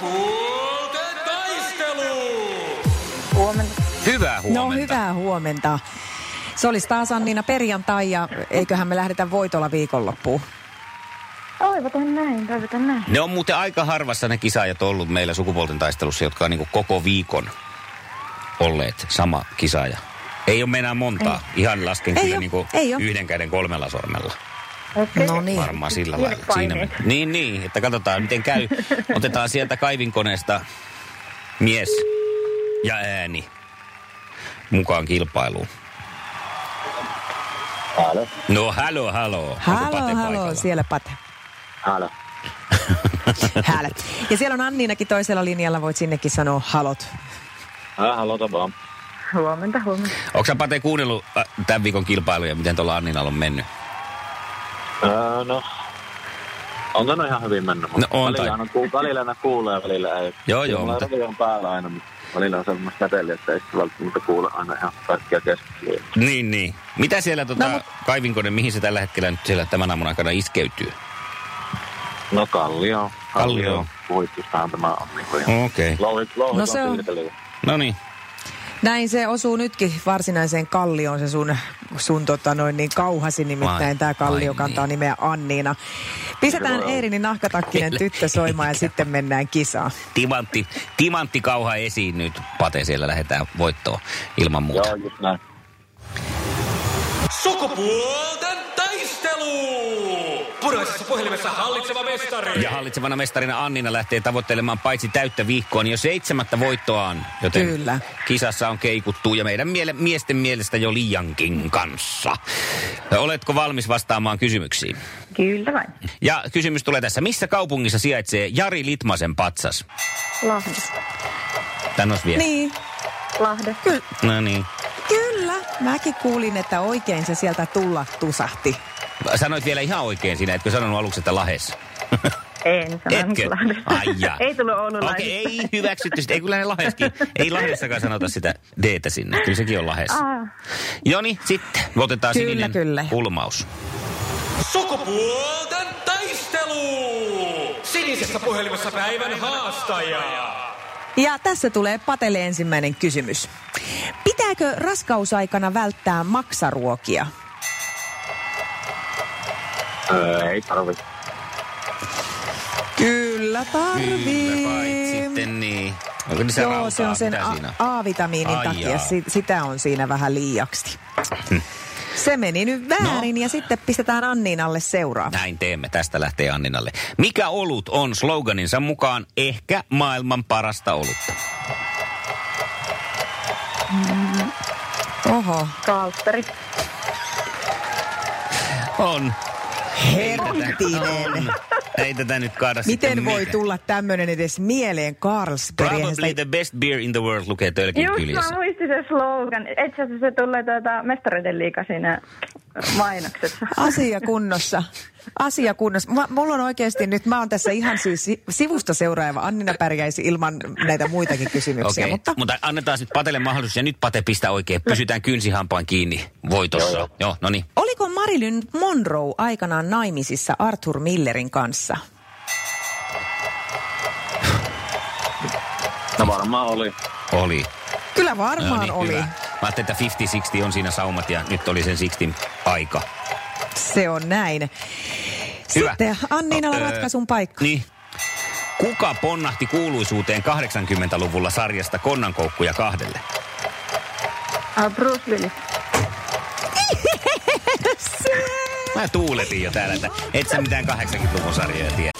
Sukupuolten taistelu! Huomenta. Hyvää huomenta. No hyvää huomenta. Se olisi taas Anniina perjantai ja eiköhän me lähdetä voitolla viikonloppuun. Toivotan näin, toivotan näin. Ne on muuten aika harvassa ne kisaajat ollut meillä sukupuolten taistelussa, jotka on niin koko viikon olleet sama kisaaja. Ei ole enää montaa. Ihan lasken Ei kyllä niin ei yhden käden kolmella sormella. Okei. No niin. Varmaan sillä lailla. Siinä, niin, niin, että katsotaan miten käy. Otetaan sieltä kaivinkoneesta mies ja ääni mukaan kilpailuun. Halo. No halo, halo. Onko Halo, Pate halo, paikalla? siellä Pate. Halo. Häällä. Ja siellä on Anniinakin toisella linjalla, voit sinnekin sanoa halot. Ah, halota vaan. Huomenta, huomenta. Onko sä Pate kuunnellut äh, tämän viikon kilpailuja, miten tuolla Anninalla on mennyt? Öö, no, on tänne ihan hyvin mennyt, mutta No, on välillä, tai- aina, ku, välillä aina kuulee ja välillä ei. Joo, joo, Mulla mutta- radio on päällä aina, mutta välillä on semmoista säteilyä, että ei välttämättä kuule aina ihan kaikkia keskusteluja. Niin, niin. Mitä siellä tota, No, kaivinkone, mihin se tällä hetkellä nyt siellä tämän aamun aikana iskeytyy? No Kallio. Kallio. Puhittustahan tämä on niin kuin ihan Okei. Okay. louhit, louhit No no, se on-. No niin. Näin se osuu nytkin varsinaiseen kallioon se sun, sun tota noin niin kauhasi nimittäin tämä kallio kantaa niin. nimeä Anniina. Pistetään. Eerinin nahkatakkinen tyttö soimaan ja sitten mennään kisaan. Timantti, timantti kauha esiin nyt. Pate siellä lähdetään voittoon ilman muuta. Joo, just näin. Sukupuolten taistelu! Puraisessa puhelimessa hallitseva mestari! Ja hallitsevana mestarina Annina lähtee tavoittelemaan paitsi täyttä viikkoa, niin jo seitsemättä voittoaan. Joten Kyllä. kisassa on keikuttu ja meidän miele- miesten mielestä jo liiankin kanssa. Oletko valmis vastaamaan kysymyksiin? Kyllä vain. Ja kysymys tulee tässä. Missä kaupungissa sijaitsee Jari Litmasen patsas? Lahdessa. Tän olisi vielä. Niin, Lahdessa. kyllä, No niin. kyllä. Mäkin kuulin, että oikein se sieltä tulla tusahti. Sanoit vielä ihan oikein siinä, etkö sanonut aluksi, että Lahes? En sanonut Etkö? Lahdessa. Ai ja. ei tullut oululaisista. Okei, ei hyväksytty sitä. Ei kyllä ne Laheskin. Ei Lahdessakaan sanota sitä d sinne. Kyllä sekin on Lahes. Aa, Joni, sitten otetaan Kyllä, sininen kyllä. kulmaus. Sukupuolten taistelu! Sinisessä puhelimessa päivän haastaja! Ja tässä tulee Patelle ensimmäinen kysymys. Pitääkö raskausaikana välttää maksaruokia? Öö, ei tarvi. Kyllä tarvii. Kyllä kai sitten niin. Onko niissä Joo, rautaa? se on sen A-? A-vitamiinin Ai takia. jaa. Si- sitä on siinä vähän liiaksi. Se meni nyt väärin No. ja sitten pistetään Anniinalle seuraava. Näin teemme. Tästä lähtee Anninalle. Mikä olut on sloganinsa mukaan ehkä maailman parasta olutta? Oho. Kaltteri. On. Herttinen. Ei tätä nyt kaada Miten voi tulla tämmöinen edes mieleen Carlsberg? Probably the best beer in the world lukee tölkin Just kyljessä. mä se slogan. Itse asiassa se tulee tuota mestareiden liiga siinä mainoksessa. Asia kunnossa. Asia kunnossa. Mä, mulla on oikeasti nyt, mä oon tässä ihan siis si- sivusta seuraava. Annina pärjäisi ilman näitä muitakin kysymyksiä. Okei, Mutta mutta annetaan sitten Patelle mahdollisuus ja nyt Pate pistää oikein. Pysytään kynsihampaan kiinni voitossa. Joo, joo. no niin. oliko Marilyn Monroe aikanaan naimisissa Arthur Millerin kanssa? No varmaan oli. Oli. Kyllä varmaan no oli. Hyvä. Mä ajattelin, että 50-60 on siinä saumat ja nyt oli sen 60 aika. Se on näin. Hyvä. Sitten Anniinalla No, ratkaisun paikka. Niin. Kuka ponnahti kuuluisuuteen 80-luvulla sarjasta konnankoukkuja kahdelle? Uh, Bruce Willis. Mä tuuletin jo täällä, että et sä mitään 80-luvun sarjoja tiedä.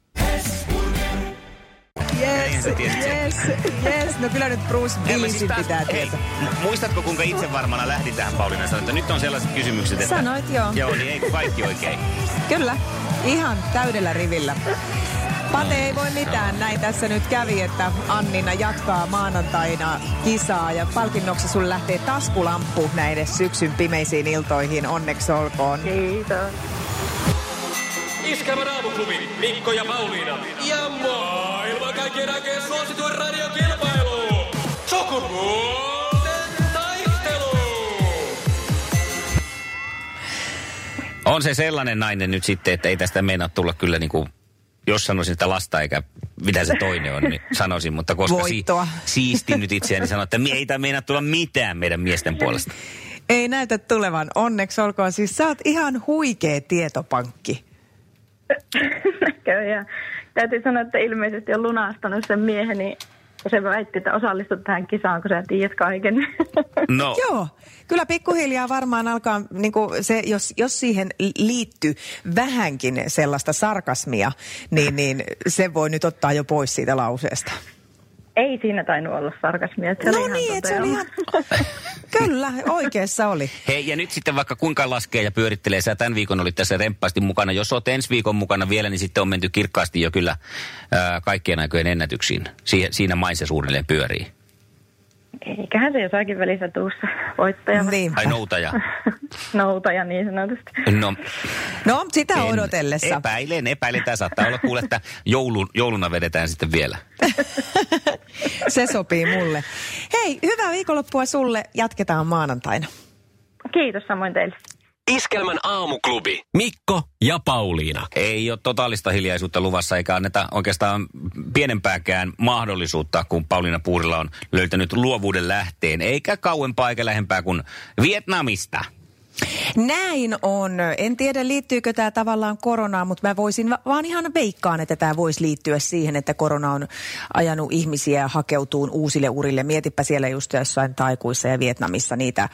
Yes, tiesit sen. yes, yes. No kyllä nyt Bruce Willisin pitää hei, muistatko kuinka itse varmana lähti tähän Pauliina? Sanoit, että nyt on sellaiset kysymykset, että... Sanoit, joo. Joo, niin ei kaikki oikein. Kyllä, ihan täydellä rivillä. Pate ei voi mitään, näin tässä nyt kävi, että Annina jatkaa maanantaina kisaa ja palkinnoksi sun lähtee taskulamppu näiden syksyn pimeisiin iltoihin, onneksi olkoon. Kiitos. Iskelmän aamuklubi, Mikko ja Pauliina. Ja maailman kaikkien aikeen suosituen radiokilpailu. Sukupuolten taistelu. On se sellainen nainen nyt sitten, että ei tästä meinaa tulla kyllä niin kuin, jos sanoisin sitä lasta eikä mitä se toinen on, niin sanoisin. Mutta koska Voittoa. siistin nyt itseäni, niin sanon, että ei tämä meinaa tulla mitään meidän miesten puolesta. Ei näytä tulevan, onneksi olkoon. Siis sä oot ihan huikea tietopankki. Näköjään. Täytyy sanoa, että ilmeisesti on lunastanut sen mieheni, kun se väitti, että osallistut tähän kisaan, kun sä tiedät kaiken. No, Joo, kyllä pikkuhiljaa varmaan alkaa, niin kuin se, jos, jos siihen liittyy vähänkin sellaista sarkasmia, niin, niin se voi nyt ottaa jo pois siitä lauseesta. Ei siinä tainnut olla sarkasmia. se No oli ihan niin, että se oli ihan... toteama. Kyllä, oikeassa oli. Hei, ja nyt sitten vaikka kuinka laskee ja pyörittelee, sä tämän viikon olit tässä remppaasti mukana. Jos oot ensi viikon mukana vielä, niin sitten on menty kirkkaasti jo kyllä ää, kaikkien aikojen ennätyksiin. Si- siinä maissa suunnilleen pyörii. Eiköhän se jossakin välissä tuussa voittaja. Niin. Ai noutaja. Noutaja niin sanotusti. No, No, sitä en- odotellessa. Epäilen, epäilen. Tämä saattaa olla kuule, että joulun, jouluna vedetään sitten vielä. Se sopii mulle. Hei, hyvää viikonloppua sulle. Jatketaan maanantaina. Kiitos samoin teille. Iskelmän aamuklubi. Mikko ja Pauliina. Ei ole totaalista hiljaisuutta luvassa, eikä anneta oikeastaan pienempääkään mahdollisuutta, kun Pauliina Puurilla on löytänyt luovuuden lähteen, eikä kauempaa eikä lähempää kuin Vietnamista. Näin on. En tiedä, liittyykö tämä tavallaan koronaan, mutta mä voisin va- vaan ihan veikkaan, että tämä voisi liittyä siihen, että korona on ajanut ihmisiä hakeutuun uusille urille. Mietipä siellä just jossain taikuissa ja Vietnamissa niitä,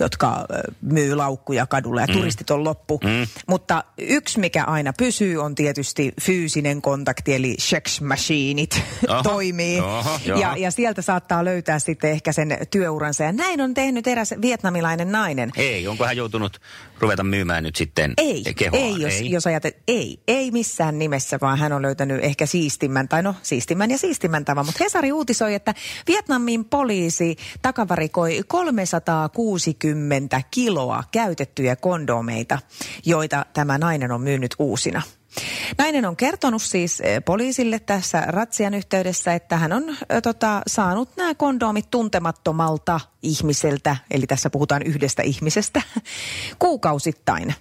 jotka myy laukkuja kadulla ja mm. turistit on loppu. Mm. Mutta yksi, mikä aina pysyy, on tietysti fyysinen kontakti, eli sex machineit toimii. oho, ja, ja sieltä saattaa löytää sitten ehkä sen työuransa. Ja näin on tehnyt eräs vietnamilainen nainen. Ei, onko hän joutunut ruveta myymään nyt sitten Ei, kehoaan? ei, jos, jos ajattelet, ei, ei missään nimessä, vaan hän on löytänyt ehkä siistimmän, tai no siistimmän ja siistimmän tavan. Mutta Hesari uutisoi, että Vietnamin poliisi takavarikoi 360 kiloa käytettyjä kondomeita, joita tämä nainen on myynyt uusina. Nainen on kertonut siis eh, poliisille tässä ratsian yhteydessä, että hän on ö, tota, saanut nämä kondomit tuntemattomalta ihmiseltä, eli tässä puhutaan yhdestä ihmisestä, kuukausittain.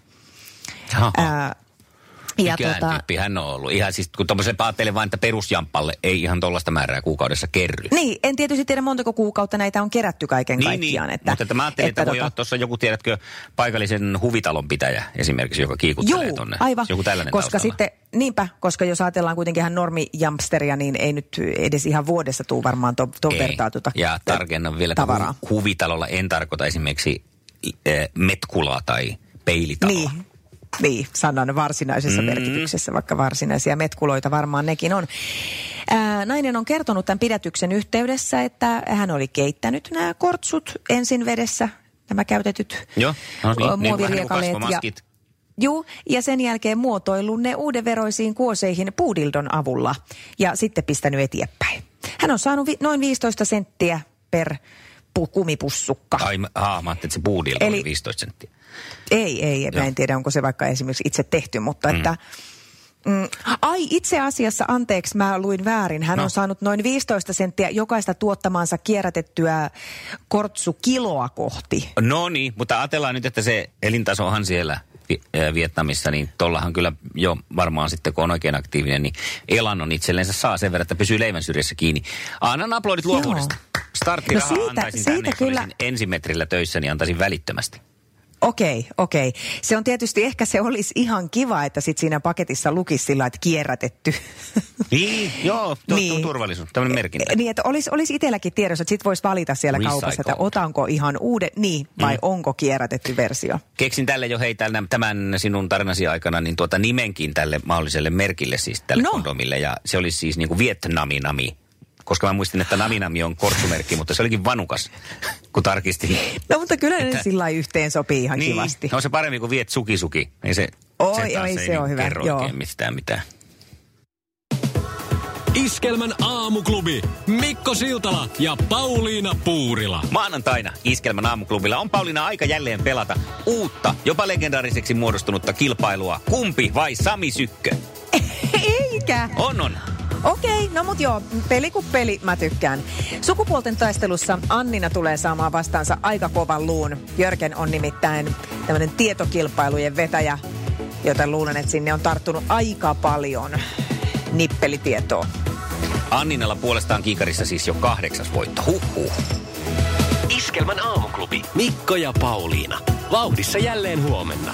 Ää, ja Mikään tota, tyyppi hän on ollut. Ihan siis, kun tuommoiselle ajattelee vain, että perusjampalle ei ihan tuollaista määrää kuukaudessa kerry. niin, en tietysti tiedä montako kuukautta näitä on kerätty kaiken Niin, kaikkiaan. niin. Että, mutta että mä ajattelin, että, että voi tota- olla tuossa joku, tiedätkö, paikallisen huvitalon pitäjä esimerkiksi, joka kiikuttelee Juu, tonne. aivan. Joku tällainen koska taustalla. sitten, niinpä, koska jos ajatellaan kuitenkin ihan normijampsteria, niin ei nyt edes ihan vuodessa tuu varmaan tuon to vertaa tuota Ja tarkennan vielä, että tavaraa. hu- huvitalolla en tarkoita esimerkiksi eh, metkulaa tai peilitaloa. Niin, niin, sanan varsinaisessa Mm. merkityksessä, vaikka varsinaisia metkuloita varmaan nekin on. Ää, nainen on kertonut tämän pidätyksen yhteydessä, että hän oli keittänyt nämä kortsut ensin vedessä, nämä käytetyt Joo, no niin, ö, niin muoviriekaleet. ja. Juu, ja sen jälkeen muotoillut ne uudenveroisiin kuoseihin puudildon avulla ja sitten pistänyt eteenpäin. Hän on saanut vi- noin 15 senttiä per pu- kumipussukka. Ai, aa, mä ajattelin, että se puudilta Eli- oli 15 senttiä. Ei, ei, mä Joo. en tiedä, onko se vaikka esimerkiksi itse tehty, mutta että... Mm, ai, itse asiassa, anteeksi, mä luin väärin. Hän No. on saanut noin 15 senttiä jokaista tuottamaansa kierrätettyä kortsukiloa kohti. No niin, mutta ajatellaan nyt, että se elintasohan siellä Vi- Vietnamissa, niin tollahan kyllä jo varmaan sitten, kun on oikein aktiivinen, niin elannon itsellensä saa sen verran, että pysyy leivän syrjässä kiinni. Annan aplodit luovuudesta. Starttirahaa No siitä- antaisin siitä tänne, kyllä- ensimetrillä töissä, niin antaisin välittömästi. Okei, okei. Se on tietysti, ehkä se olisi ihan kiva, että sit siinä paketissa lukisi sillä, että kierrätetty. Niin, joo, tu- Niin. turvallisuus, tämmöinen merkintä. niin, että olisi, olisi itselläkin tiedossa, että sit voisi valita siellä Recycle. kaupassa, että otanko ihan uuden, niin, vai mm. onko kierrätetty versio. Keksin tälle jo hei tämän, tämän sinun tarinasi aikana niin tuota nimenkin tälle mahdolliselle merkille siis tälle no. kondomille. Ja se olisi siis niin kuin Vietnaminami. Koska mä muistin, että Naminami on kortsumerkki, mutta se olikin vanukas, kun tarkistin. No mutta kyllä ne sillä yhteen sopii ihan niin, kivasti. no se paremmin kuin Viet Suki Suki. Ei se, Oi, oi, ei se niin on hyvä, kerro joo. oikein mistään mitään. Iskelmän aamuklubi. Mikko Siltala ja Pauliina Puurila. Maanantaina Iskelmän aamuklubilla on Pauliina aika jälleen pelata uutta, jopa legendaariseksi muodostunutta kilpailua. Kumpi vai Sami Sykkö? Eikä. On, on. Okei, no mut joo, peli kuin peli, mä tykkään. Sukupuolten taistelussa Annina tulee saamaan vastaansa aika kovan luun. Jörgen on nimittäin tämmöinen tietokilpailujen vetäjä, joten luulen, että sinne on tarttunut aika paljon nippelitietoa. Anninalla puolestaan kiikarissa siis jo kahdeksas voitto. Huhhuh. Iskelmän aamuklubi. Mikko ja Pauliina. Vauhdissa jälleen huomenna.